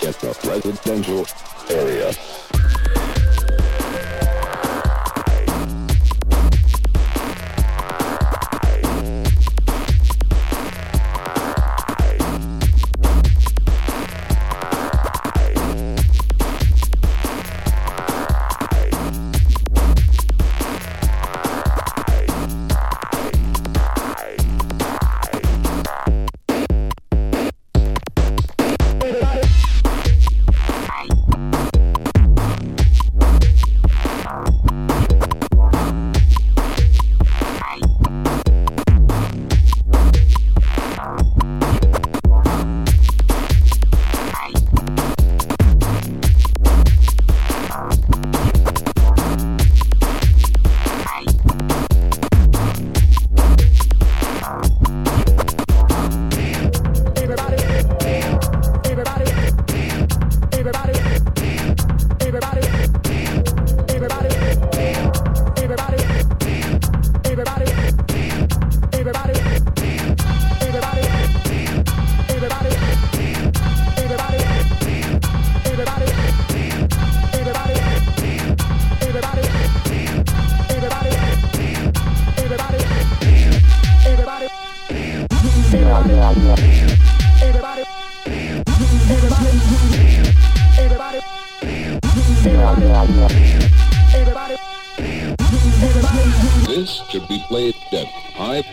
just the residential area.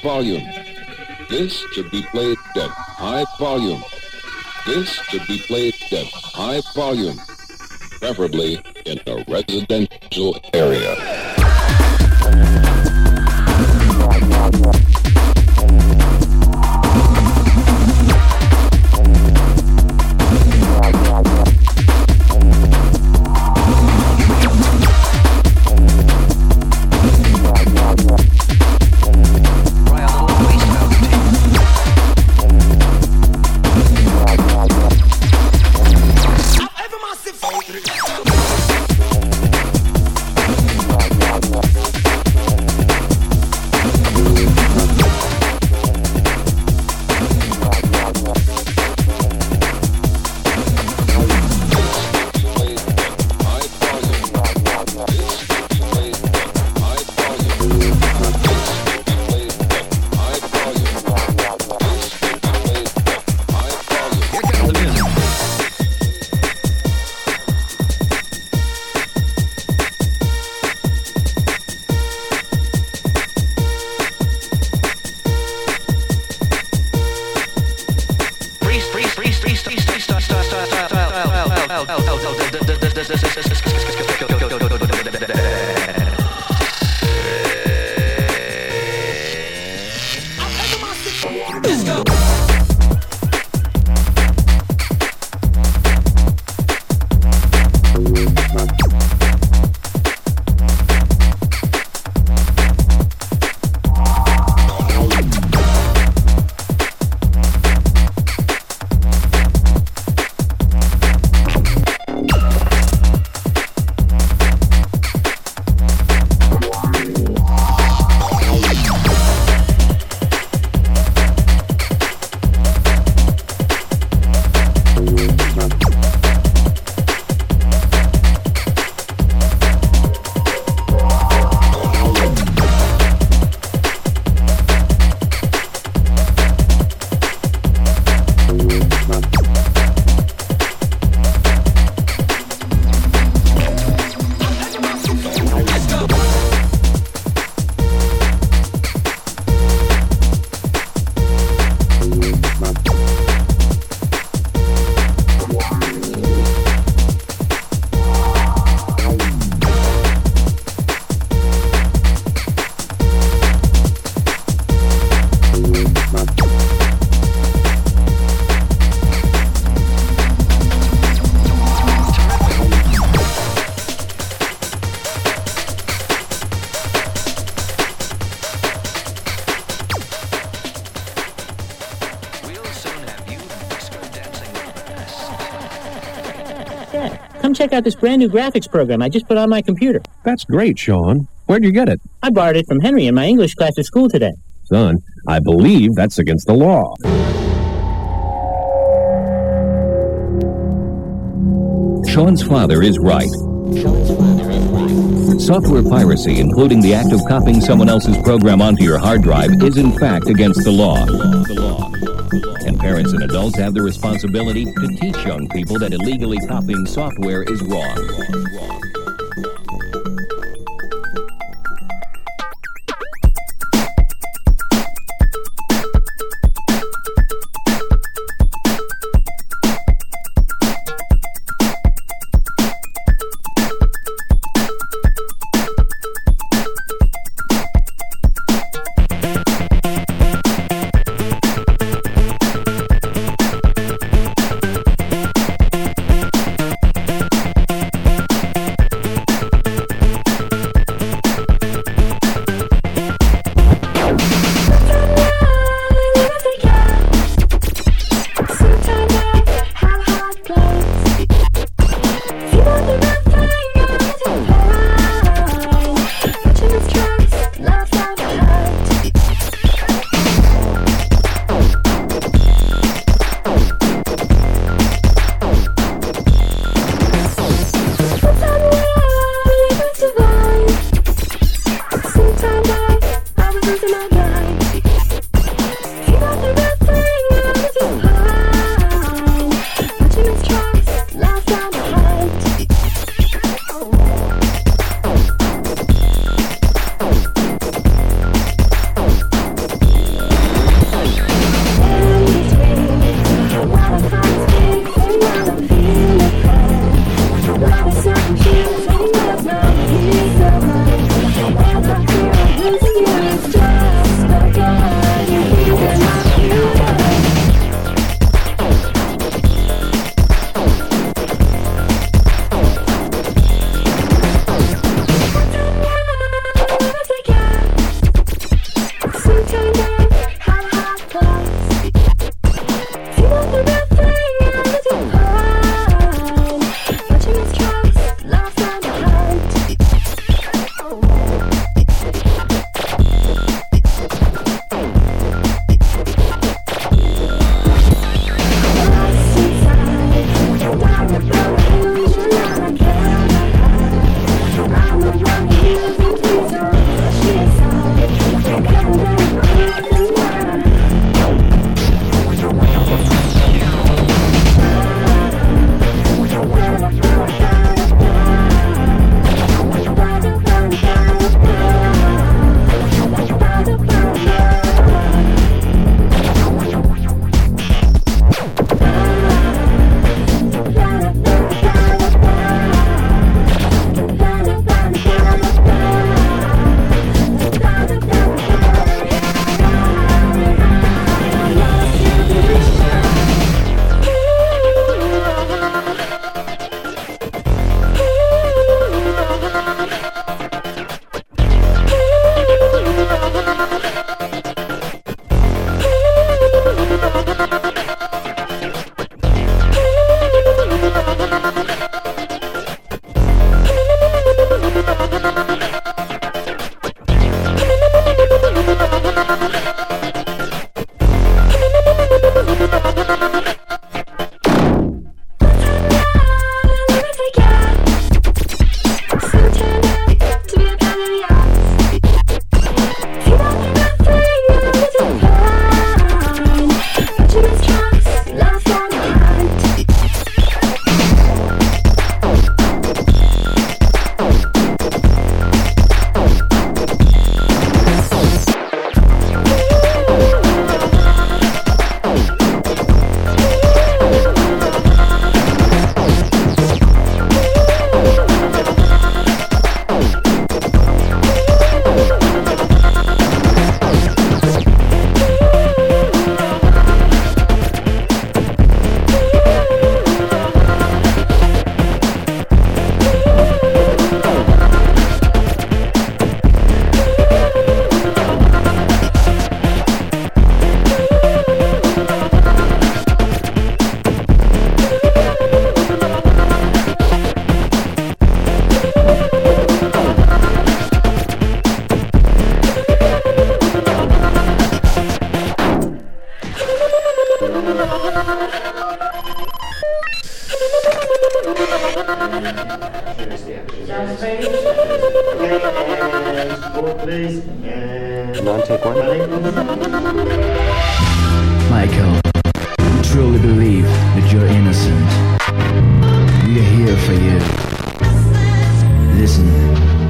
Volume. This should be played at high volume. This should be played at high volume, preferably in a residential check out this brand new graphics program I just put on my computer. That's great, Sean. Where'd you get it? I borrowed it from Henry in my English class at school today. Son, I believe that's against the law. Sean's father is right. Sean's father is right. Software piracy, including the act of copying someone else's program onto your hard drive, is in fact against the law. And parents and adults have the responsibility to teach young people that illegally copying software is wrong. take one? Michael, we truly believe that you're innocent. We are here for you. Listen.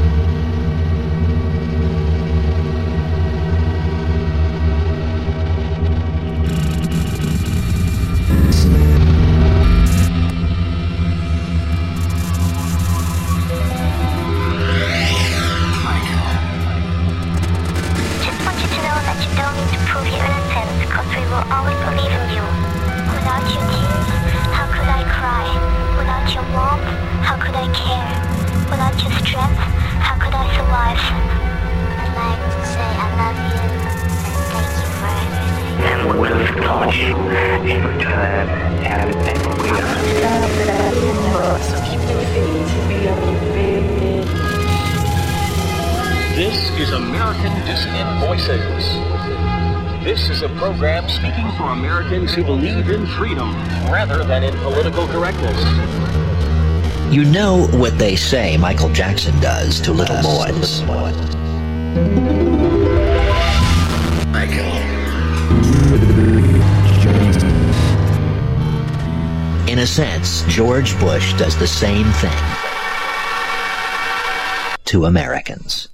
say Michael Jackson does to little boys. In a sense, George Bush does the same thing to Americans.